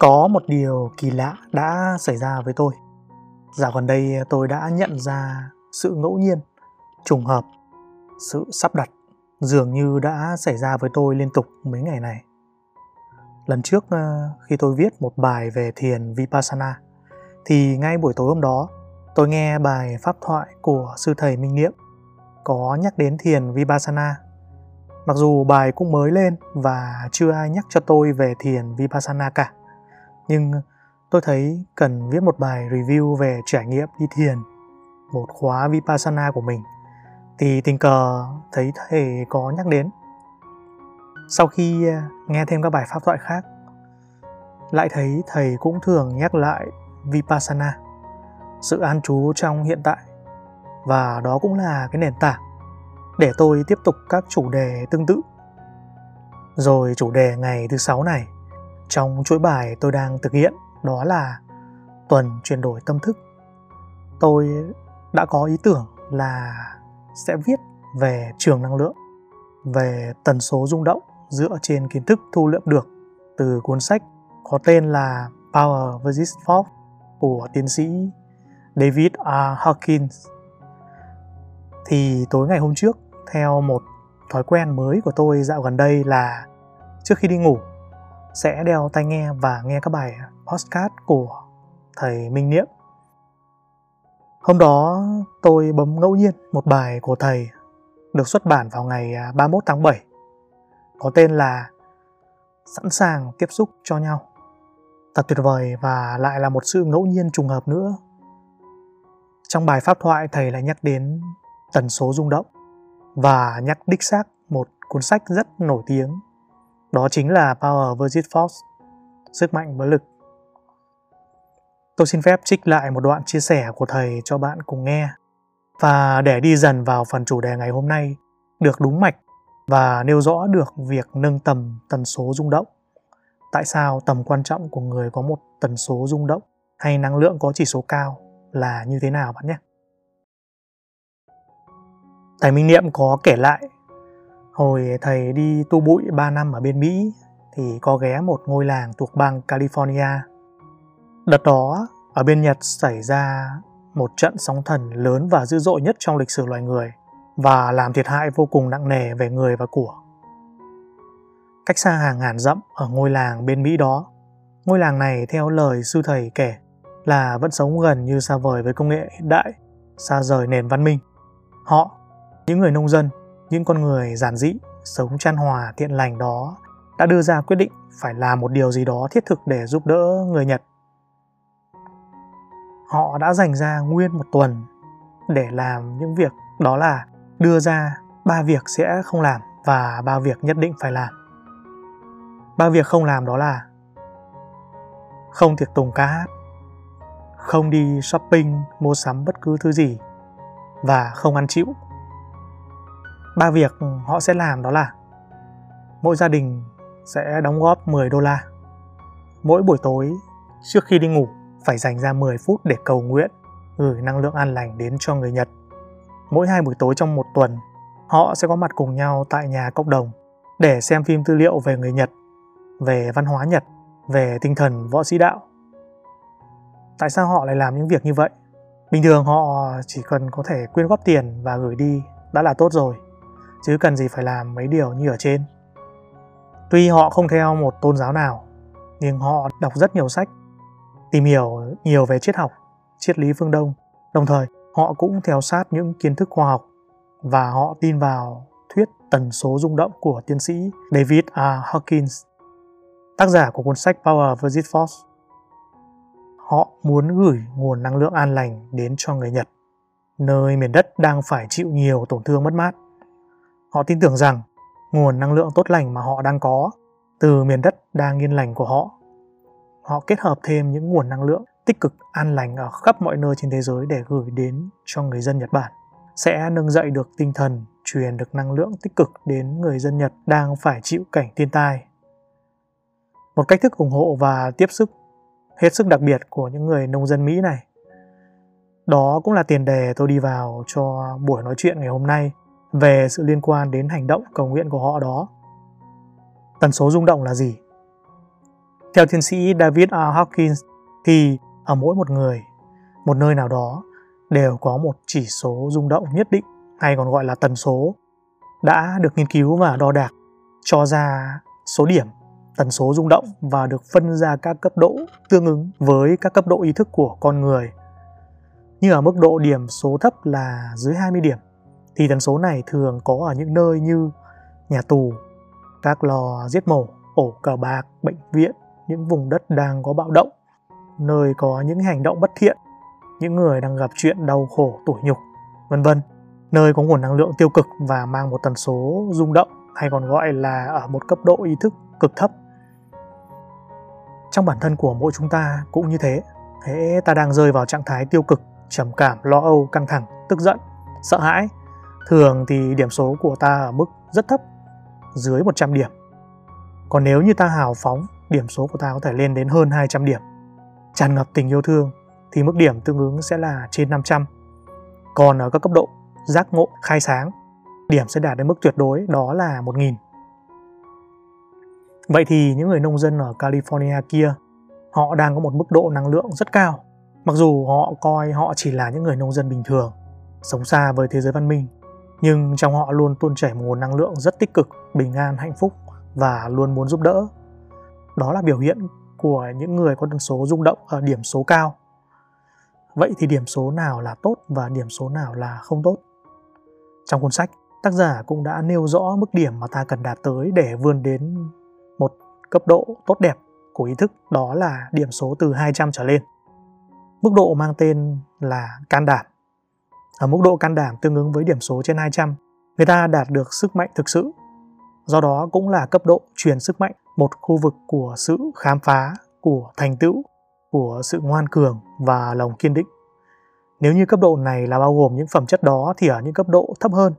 Có một điều kỳ lạ đã xảy ra với tôi. Dạo gần đây tôi đã nhận ra sự ngẫu nhiên, trùng hợp, sự sắp đặt dường như đã xảy ra với tôi liên tục mấy ngày này. Lần trước ờ, khi tôi viết một bài về thiền Vipassana thì ngay buổi tối hôm đó tôi nghe bài pháp thoại của sư thầy Minh Niệm có nhắc đến thiền Vipassana. Mặc dù bài cũng mới lên và chưa ai nhắc cho tôi về thiền Vipassana cả nhưng ờ, tôi thấy cần viết một bài review về trải nghiệm đi thiền, một khóa vipassana của mình. Thì tình cờ thấy thầy có nhắc đến. Sau khi ờ, nghe thêm các bài pháp thoại khác, lại thấy thầy cũng thường nhắc lại vipassana, sự an trú trong hiện tại. Và đó cũng là cái nền tảng để tôi tiếp tục các chủ đề tương tự. Rồi chủ đề ngày thứ sáu này trong chuỗi bài tôi đang thực hiện đó là tuần chuyển đổi tâm thức tôi đã có ý tưởng là sẽ viết về trường năng lượng về tần số rung động dựa trên kiến thức thu lượm được từ cuốn sách có tên là Power vs. Force của tiến sĩ David R. Hawkins. Thì tối ngày hôm trước, theo một thói quen mới của tôi dạo gần đây là trước khi đi ngủ sẽ đeo tai nghe và nghe các bài podcast của thầy Minh Niệm. Hôm đó tôi bấm ngẫu nhiên một bài của thầy, được xuất bản vào ngày à, 31 tháng 7 có tên là Sẵn sàng tiếp xúc cho nhau. Thật tuyệt vời và lại là một sự ngẫu nhiên trùng hợp nữa. Trong bài pháp thoại, thầy lại nhắc đến tần số rung động và nhắc đích xác một cuốn sách rất nổi tiếng đó chính là Power vs. Force, sức mạnh với lực. Tôi xin phép trích lại một đoạn chia sẻ của thầy cho bạn cùng nghe. Và để đi dần vào phần chủ đề ngày hôm nay, được đúng mạch và nêu rõ được việc nâng tầm tần số rung động. Tại sao tầm quan trọng của người có một tần số rung động hay năng lượng có chỉ số cao là như thế nào bạn nhé. Thầy Minh Niệm có kể lại Hồi thầy đi tu bụi 3 năm ở bên Mỹ thì có ghé một ngôi làng thuộc bang California. Đợt đó, ở bên Nhật xảy ra một trận sóng thần lớn và dữ dội nhất trong lịch sử loài người và làm thiệt hại vô cùng nặng nề về người và của. Cách xa hàng ngàn dặm ở ngôi làng bên Mỹ đó, ngôi làng này theo lời sư thầy kể là vẫn sống gần như xa vời với công nghệ hiện đại, xa rời nền văn minh. Họ, những người nông dân, những con người giản dị sống chan hòa thiện lành đó đã đưa ra quyết định phải làm một điều gì đó thiết thực để giúp đỡ người Nhật. Họ đã dành ra nguyên một tuần để làm những việc đó là đưa ra ba việc sẽ không làm và ba việc nhất định phải làm. Ba việc không làm đó là không tiệc tùng ca hát, không đi shopping mua sắm bất cứ thứ gì và không ăn chịu ba việc họ sẽ làm đó là mỗi gia đình sẽ đóng góp 10 đô la. Mỗi buổi tối trước khi đi ngủ phải dành ra 10 phút để cầu nguyện, gửi năng lượng an lành đến cho người Nhật. Mỗi hai buổi tối trong một tuần, họ sẽ có mặt cùng nhau tại nhà cộng đồng để xem phim tư liệu về người Nhật, về văn hóa Nhật, về tinh thần võ sĩ đạo. Tại sao họ lại làm những việc như vậy? Bình thường họ chỉ cần có thể quyên góp tiền và gửi đi đã là tốt rồi chứ cần gì phải làm mấy điều như ở trên. Tuy họ không theo một tôn giáo nào, nhưng họ đọc rất nhiều sách, tìm hiểu nhiều về triết học, triết lý phương Đông. Đồng thời, họ cũng theo sát những kiến thức khoa học và họ tin vào thuyết tần số rung động của tiến sĩ David R. Hawkins, tác giả của cuốn sách Power vs. Force. Họ muốn gửi nguồn năng lượng an lành đến cho người Nhật, nơi miền đất đang phải chịu nhiều tổn thương mất mát. Họ tin tưởng rằng nguồn năng lượng tốt lành mà họ đang có từ miền đất đang yên lành của họ. Họ kết hợp thêm những nguồn năng lượng tích cực an lành ở khắp mọi nơi trên thế giới để gửi đến cho người dân Nhật Bản sẽ nâng dậy được tinh thần, truyền được năng lượng tích cực đến người dân Nhật đang phải chịu cảnh thiên tai. Một cách thức ủng hộ và tiếp sức hết sức đặc biệt của những người nông dân Mỹ này. Đó cũng là tiền đề tôi đi vào cho buổi nói chuyện ngày hôm nay về sự liên quan đến hành động cầu nguyện của họ đó. Tần số rung động là gì? Theo tiến sĩ David R. Hawkins thì ở mỗi một người, một nơi nào đó đều có một chỉ số rung động nhất định hay còn gọi là tần số đã được nghiên cứu và đo đạc cho ra số điểm tần số rung động và được phân ra các cấp độ tương ứng với các cấp độ ý thức của con người. Như ở mức độ điểm số thấp là dưới 20 điểm thì tần số này thường có ở những nơi như nhà tù, các lò giết mổ, ổ cờ bạc, bệnh viện, những vùng đất đang có bạo động, nơi có những hành động bất thiện, những người đang gặp chuyện đau khổ, tủi nhục, vân vân. Nơi có nguồn năng lượng tiêu cực và mang một tần số rung động hay còn gọi là ở một cấp độ ý thức cực thấp. Trong bản thân của mỗi chúng ta cũng như thế. Thế ta đang rơi vào trạng thái tiêu cực, trầm cảm, lo âu, căng thẳng, tức giận, sợ hãi. Thường thì điểm số của ta ở mức rất thấp, dưới 100 điểm. Còn nếu như ta hào phóng, điểm số của ta có thể lên đến hơn 200 điểm. Tràn ngập tình yêu thương thì mức điểm tương ứng sẽ là trên 500. Còn ở các cấp độ giác ngộ, khai sáng, điểm sẽ đạt đến mức tuyệt đối đó là 1000. Vậy thì những người nông dân ở California kia, họ đang có một mức độ năng lượng rất cao. Mặc dù họ coi họ chỉ là những người nông dân bình thường, sống xa với thế giới văn minh, nhưng trong họ luôn tuôn chảy một nguồn năng lượng rất tích cực, bình an, hạnh phúc và luôn muốn giúp đỡ. Đó là biểu hiện của những người có tần số rung động ở điểm số cao. Vậy thì điểm số nào là tốt và điểm số nào là không tốt? Trong cuốn sách, tác giả cũng đã nêu rõ mức điểm mà ta cần đạt tới để vươn đến một cấp độ tốt đẹp của ý thức đó là điểm số từ 200 trở lên. Mức độ mang tên là can đảm. Ở mức độ can đảm tương ứng với điểm số trên 200, người ta đạt được sức mạnh thực sự. Do đó cũng là cấp độ truyền sức mạnh, một khu vực của sự khám phá, của thành tựu, của sự ngoan cường và lòng kiên định. Nếu như cấp độ này là bao gồm những phẩm chất đó thì ở những cấp độ thấp hơn,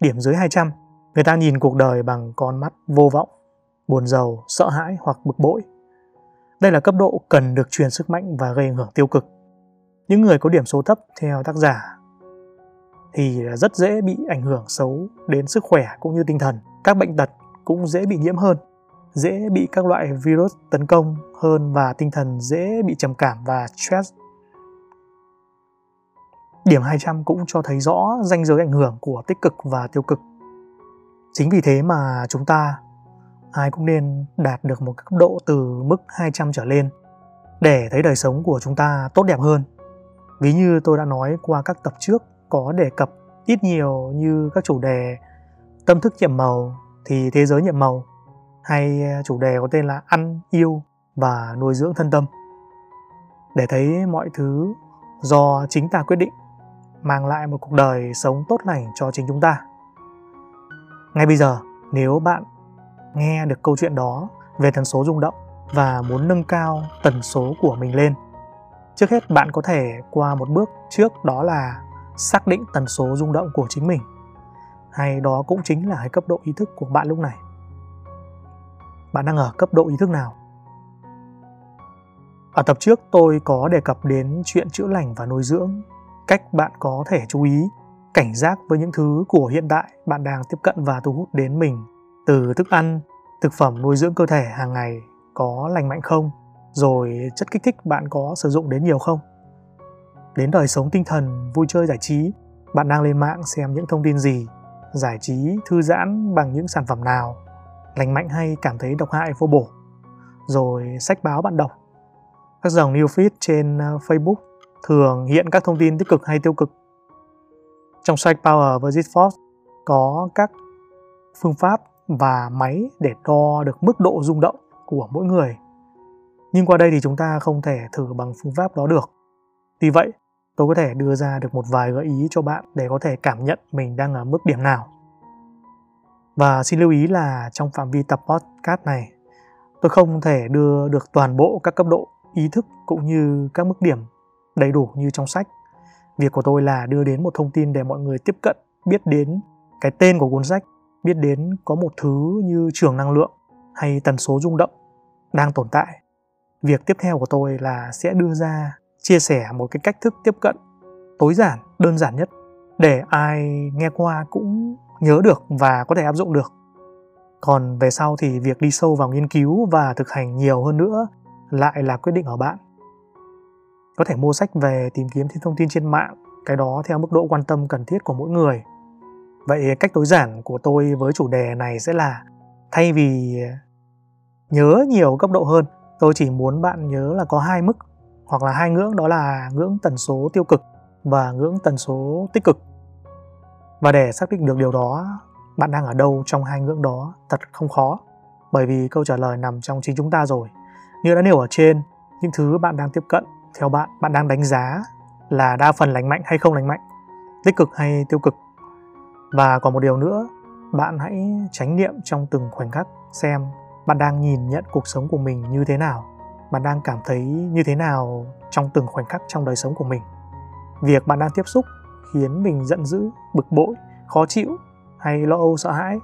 điểm dưới 200, người ta nhìn cuộc đời bằng con mắt vô vọng, buồn giàu, sợ hãi hoặc bực bội. Đây là cấp độ cần được truyền sức mạnh và gây ảnh hưởng tiêu cực. Những người có điểm số thấp theo tác giả thì rất dễ bị ảnh hưởng xấu đến sức khỏe cũng như tinh thần. Các bệnh tật cũng dễ bị nhiễm hơn, dễ bị các loại virus tấn công hơn và tinh thần dễ bị trầm cảm và stress. Điểm 200 cũng cho thấy rõ ranh giới ảnh hưởng của tích cực và tiêu cực. Chính vì thế mà chúng ta ai cũng nên đạt được một cấp độ từ mức 200 trở lên để thấy đời sống của chúng ta tốt đẹp hơn. Ví như tôi đã nói qua các tập trước có đề cập ít nhiều như các chủ đề tâm thức nhiệm màu thì thế giới nhiệm màu hay à, chủ đề có tên là ăn, yêu và nuôi dưỡng thân tâm. Để thấy mọi thứ do chính ta quyết định mang lại một cuộc đời sống tốt lành cho chính chúng ta. Ngay bây giờ, nếu bạn nghe được câu chuyện đó về tần số rung động và muốn nâng cao tần số của mình lên trước hết bạn có thể qua một bước trước đó là xác định tần số rung động của chính mình. Hay đó cũng chính là cái cấp độ ý thức của bạn lúc này. Bạn đang ở cấp độ ý thức nào? Ở tập trước tôi có đề cập đến chuyện chữa lành và nuôi dưỡng. Cách bạn có thể chú ý cảnh giác với những thứ của hiện tại bạn đang tiếp cận và thu hút đến mình. Từ thức ăn, thực phẩm nuôi dưỡng cơ thể hàng ngày có lành mạnh không, rồi chất kích thích bạn có sử dụng đến nhiều không. Đến đời sống tinh thần, vui chơi giải trí, bạn đang lên mạng xem những thông tin gì, giải trí, thư giãn bằng những sản phẩm nào, lành mạnh hay cảm thấy độc hại vô bổ. Rồi sách báo bạn đọc. Các dòng new feed trên ờ, Facebook thường hiện các thông tin tích cực hay tiêu cực. Trong sách Power với Force có các phương pháp và máy để đo được mức độ rung động của mỗi người. Nhưng qua đây thì chúng ta không thể thử bằng phương pháp đó được. Vì vậy, tôi có thể đưa ra được một vài gợi ý cho bạn để có thể cảm nhận mình đang ở mức điểm nào. Và xin lưu ý là trong phạm vi tập podcast này, tôi không thể đưa được toàn bộ các cấp độ ý thức cũng như các mức điểm đầy đủ như trong sách. Việc của tôi là đưa đến một thông tin để mọi người tiếp cận, biết đến cái tên của cuốn sách biết đến có một thứ như trường năng lượng hay tần số rung động đang tồn tại việc tiếp theo của tôi là sẽ đưa ra chia sẻ một cái cách thức tiếp cận tối giản, đơn giản nhất để ai nghe qua cũng nhớ được và có thể áp dụng được. Còn về sau thì việc đi sâu vào nghiên cứu và thực hành nhiều hơn nữa lại là quyết định ở bạn. Có thể mua sách về tìm kiếm thêm thông tin trên mạng, cái đó theo mức độ quan tâm cần thiết của mỗi người. Vậy cách tối giản của tôi với chủ đề này sẽ là, thay vì nhớ nhiều cấp độ hơn, tôi chỉ muốn bạn nhớ là có hai mức hoặc là hai ngưỡng, đó là ngưỡng tần số tiêu cực và ngưỡng tần số tích cực. Và để xác định được điều đó, bạn đang ở đâu trong hai ngưỡng đó, thật không khó, bởi vì câu trả lời nằm trong chính chúng ta rồi. Như đã nêu ở trên, những thứ bạn đang tiếp cận, theo bạn bạn đang đánh giá là đa phần lành mạnh hay không lành mạnh, tích cực hay tiêu cực. Và còn một điều nữa, bạn hãy tránh niệm trong từng khoảnh khắc xem bạn đang nhìn nhận cuộc sống của mình như thế nào bạn đang cảm thấy như thế nào trong từng khoảnh khắc trong đời sống của mình? Việc bạn đang tiếp xúc khiến mình giận dữ, bực bội, khó chịu hay lo âu, sợ hãi?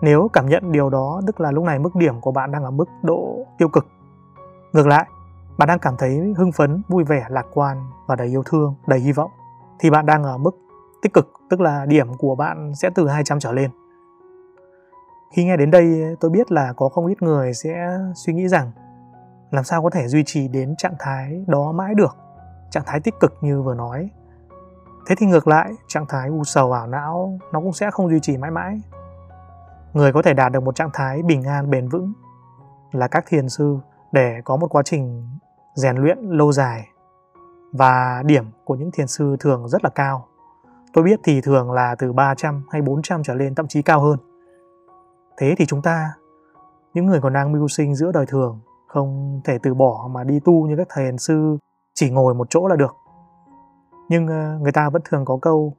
Nếu cảm nhận điều đó, tức là lúc này mức điểm của bạn đang ở mức độ tiêu cực. Ngược lại, bạn đang cảm thấy hưng phấn, vui vẻ, lạc quan và đầy yêu thương, đầy hy vọng, thì bạn đang ở mức tích cực, tức là điểm của bạn sẽ từ 200 trở lên. Khi nghe đến đây, tôi biết là có không ít người sẽ suy nghĩ rằng làm sao có thể duy trì đến trạng thái đó mãi được trạng thái tích cực như vừa nói thế thì ngược lại trạng thái u sầu ảo não nó cũng sẽ không duy trì mãi mãi người có thể đạt được một trạng thái bình an bền vững là các thiền sư để có một quá trình rèn luyện lâu dài và điểm của những thiền sư thường rất là cao. Tôi biết thì thường là từ 300 hay 400 trở lên thậm chí cao hơn. Thế thì chúng ta, những người còn đang mưu sinh giữa đời thường, không thể từ bỏ mà đi tu như các thầy hiền sư chỉ ngồi một chỗ là được. Nhưng ờ, người ta vẫn thường có câu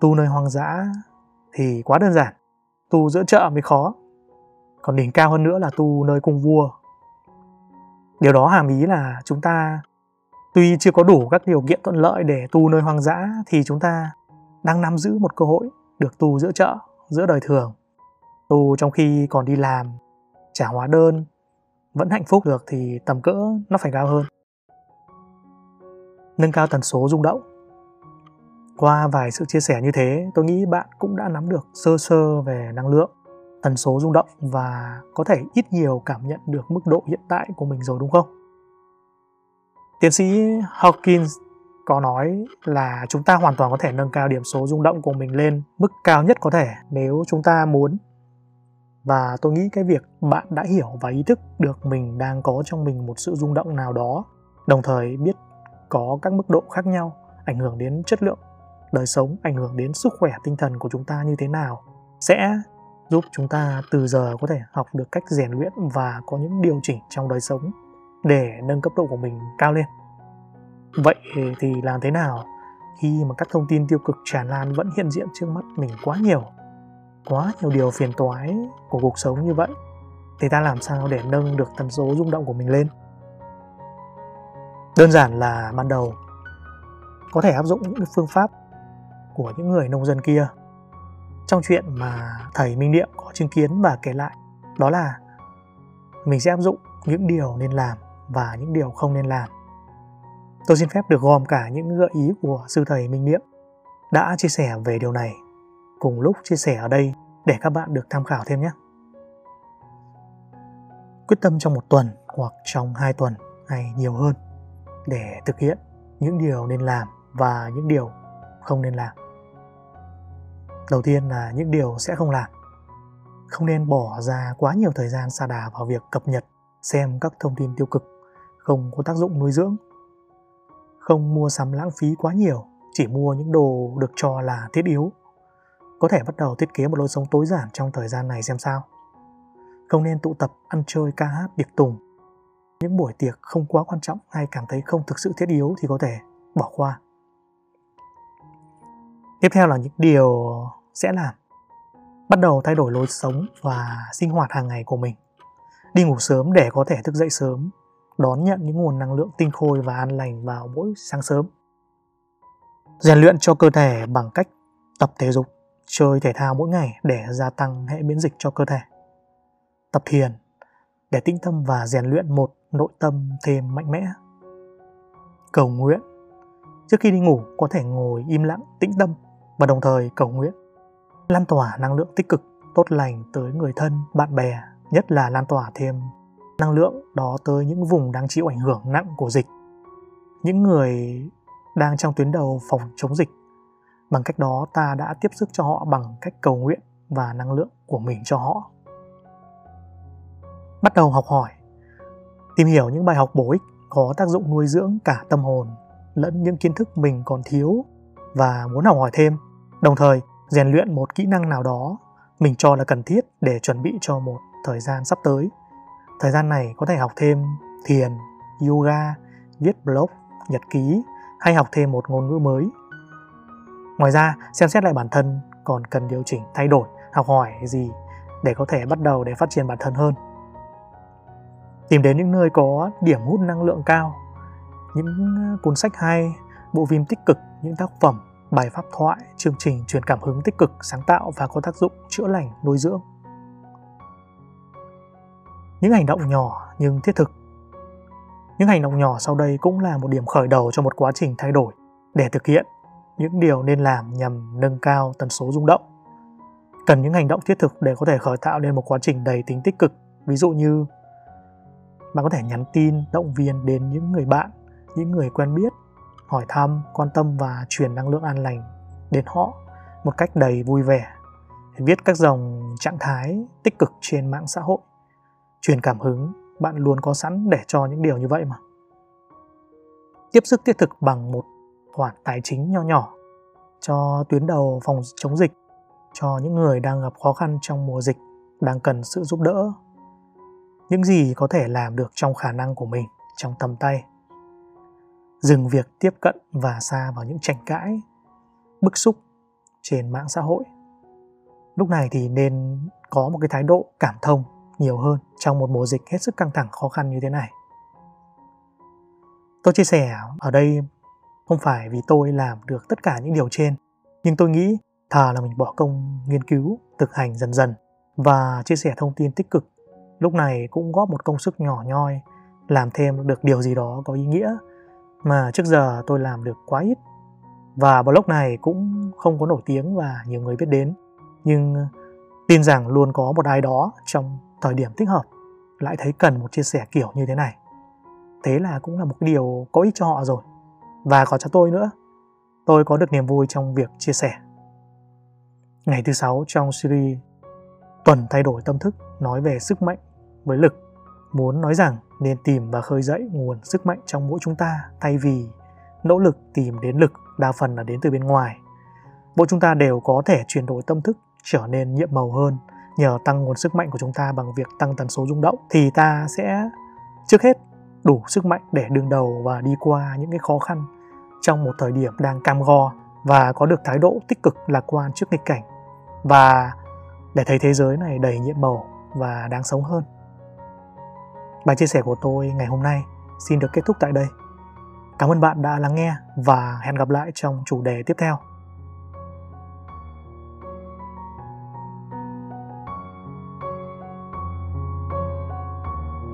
tu nơi hoang dã thì quá đơn giản, tu giữa chợ mới khó. Còn đỉnh cao hơn nữa là tu nơi cung vua điều đó hàm ý là chúng ta tuy chưa có đủ các điều kiện thuận lợi để tu nơi hoang dã thì chúng ta đang nắm giữ một cơ hội được tu giữa chợ giữa đời thường tu trong khi còn đi làm trả hóa đơn vẫn hạnh phúc được thì tầm cỡ nó phải cao hơn nâng cao tần số rung động qua vài sự chia sẻ như thế, tôi nghĩ bạn cũng đã nắm được sơ sơ về năng lượng, tần số rung động và có thể ít nhiều cảm nhận được mức độ hiện tại của mình rồi, đúng không? Tiến sĩ Hawkins có nói là chúng ta hoàn toàn có thể nâng cao điểm số rung động của mình lên mức cao nhất có thể nếu chúng ta muốn. Và tôi nghĩ cái việc bạn đã hiểu và ý thức được mình đang có trong mình một sự rung động nào đó, đồng thời biết có các mức độ khác nhau ảnh hưởng đến chất lượng đời sống, ảnh hưởng đến sức khỏe tinh thần của chúng ta như thế nào sẽ giúp chúng ta từ giờ có thể học được cách rèn luyện và có những điều chỉnh trong đời sống để nâng cấp độ của mình cao lên. Vậy thì làm thế nào khi mà các thông tin tiêu cực tràn lan vẫn hiện diện trước mắt mình quá nhiều? Quá nhiều điều phiền toái của cuộc sống như vậy, thì ta làm sao để nâng được tần số rung động của mình lên? Đơn giản là ban đầu, có thể áp dụng những phương pháp của những người nông dân kia. Trong chuyện mà thầy Minh Niệm có chứng kiến và kể lại, đó là mình sẽ áp dụng những điều nên làm và những điều không nên làm. Tôi xin phép được gom cả những gợi ý của sư thầy Minh Niệm đã chia sẻ về điều này cùng lúc chia sẻ ở đây để các bạn được tham khảo thêm nhé. Quyết tâm trong một tuần hoặc trong hai tuần hay nhiều hơn để thực hiện những điều nên làm và những điều không nên làm. Đầu tiên là những điều sẽ không làm. Không nên bỏ ra quá nhiều thời gian xa đà vào việc cập nhật, xem các thông tin tiêu cực, không có tác dụng nuôi dưỡng. Không mua sắm lãng phí quá nhiều, chỉ mua những đồ được cho là thiết yếu có thể bắt đầu thiết kế một lối sống tối giản trong thời gian này xem sao. Không nên tụ tập, ăn chơi, ca hát, tiệc tùng. Những buổi tiệc không quá quan trọng hay cảm thấy không thực sự thiết yếu thì có thể bỏ qua. Tiếp theo là những điều sẽ làm. Bắt đầu thay đổi lối sống và sinh hoạt hàng ngày của mình. Đi ngủ sớm để có thể thức dậy sớm. Đón nhận những nguồn năng lượng tinh khôi và an lành vào mỗi sáng sớm. Rèn luyện cho cơ thể bằng cách tập thể dục chơi thể thao mỗi ngày để gia tăng hệ miễn dịch cho cơ thể tập thiền để tĩnh tâm và rèn luyện một nội tâm thêm mạnh mẽ cầu nguyện trước khi đi ngủ có thể ngồi im lặng tĩnh tâm và đồng thời cầu nguyện lan tỏa năng lượng tích cực tốt lành tới người thân, bạn bè, nhất là lan tỏa thêm năng lượng đó tới những vùng đang chịu ảnh hưởng nặng của dịch. Những người đang trong tuyến đầu phòng chống dịch. Bằng cách đó ta đã tiếp sức cho họ bằng cách cầu nguyện và năng lượng của mình cho họ. Bắt đầu học hỏi, tìm hiểu những bài học bổ ích có tác dụng nuôi dưỡng cả tâm hồn lẫn những kiến thức mình còn thiếu và muốn học hỏi thêm, đồng thời rèn luyện một kỹ năng nào đó mình cho là cần thiết để chuẩn bị cho một thời gian sắp tới. Thời gian này có thể học thêm thiền, yoga, viết blog, nhật ký hay học thêm một ngôn ngữ mới. Ngoài ra, xem xét lại bản thân còn cần điều chỉnh, thay đổi, học hỏi gì để có thể bắt đầu để phát triển bản thân hơn. Tìm đến những nơi có điểm hút năng lượng cao, những ờ, cuốn sách hay, bộ phim tích cực, những tác phẩm, bài pháp thoại, chương trình truyền cảm hứng tích cực, sáng tạo và có tác dụng chữa lành, nuôi dưỡng. Những hành động nhỏ nhưng thiết thực những hành động nhỏ sau đây cũng là một điểm khởi đầu cho một quá trình thay đổi để thực hiện những điều nên làm nhằm nâng cao tần số rung động. Cần những hành động thiết thực để có thể khởi tạo nên một quá trình đầy tính tích cực. Ví dụ như bạn có thể nhắn tin, động viên đến những người bạn, những người quen biết, hỏi thăm, quan tâm và truyền năng lượng an lành đến họ một cách đầy vui vẻ. Viết các dòng trạng thái tích cực trên mạng xã hội, truyền cảm hứng bạn luôn có sẵn để cho những điều như vậy mà tiếp sức thiết thực bằng một khoản tài chính nho nhỏ cho tuyến đầu phòng chống dịch, cho những người đang gặp khó khăn trong mùa dịch, đang cần sự giúp đỡ. Những gì có thể làm được trong khả năng của mình, trong tầm tay. Dừng việc tiếp cận và xa vào những tranh cãi, bức xúc trên mạng xã hội. Lúc này thì nên có một cái thái độ cảm thông nhiều hơn trong một mùa dịch hết sức căng thẳng khó khăn như thế này. Tôi chia sẻ ở đây không phải vì tôi làm được tất cả những điều trên, nhưng tôi nghĩ thà là mình bỏ công nghiên cứu, thực hành dần dần và chia sẻ thông tin tích cực. Lúc này cũng góp một công sức nhỏ nhoi, làm thêm được điều gì đó có ý nghĩa mà trước giờ tôi làm được quá ít. Và blog này cũng không có nổi tiếng và nhiều người biết đến, nhưng tin rằng luôn có một ai đó trong thời điểm thích hợp lại thấy cần một chia sẻ kiểu như thế này thế là cũng là một điều có ích cho họ rồi và có cho tôi nữa. Tôi có được niềm vui trong việc chia sẻ. Ngày thứ sáu trong series, tuần thay đổi tâm thức nói về sức mạnh với lực, muốn nói rằng nên tìm và khơi dậy nguồn sức mạnh trong mỗi chúng ta thay vì nỗ lực tìm đến lực, đa phần là đến từ bên ngoài. Mỗi chúng ta đều có thể chuyển đổi tâm thức trở nên nhiệm màu hơn nhờ tăng nguồn sức mạnh của chúng ta bằng việc tăng tần số rung động, thì ta sẽ trước hết đủ sức mạnh để đương đầu và đi qua những cái khó khăn trong một thời điểm đang cam go và có được thái độ tích cực lạc quan trước nghịch cảnh và để thấy thế giới này đầy nhiệm màu và đáng sống hơn. Bài chia sẻ của tôi ngày hôm nay xin được kết thúc tại đây. Cảm ơn bạn đã lắng nghe và hẹn gặp lại trong chủ đề tiếp theo.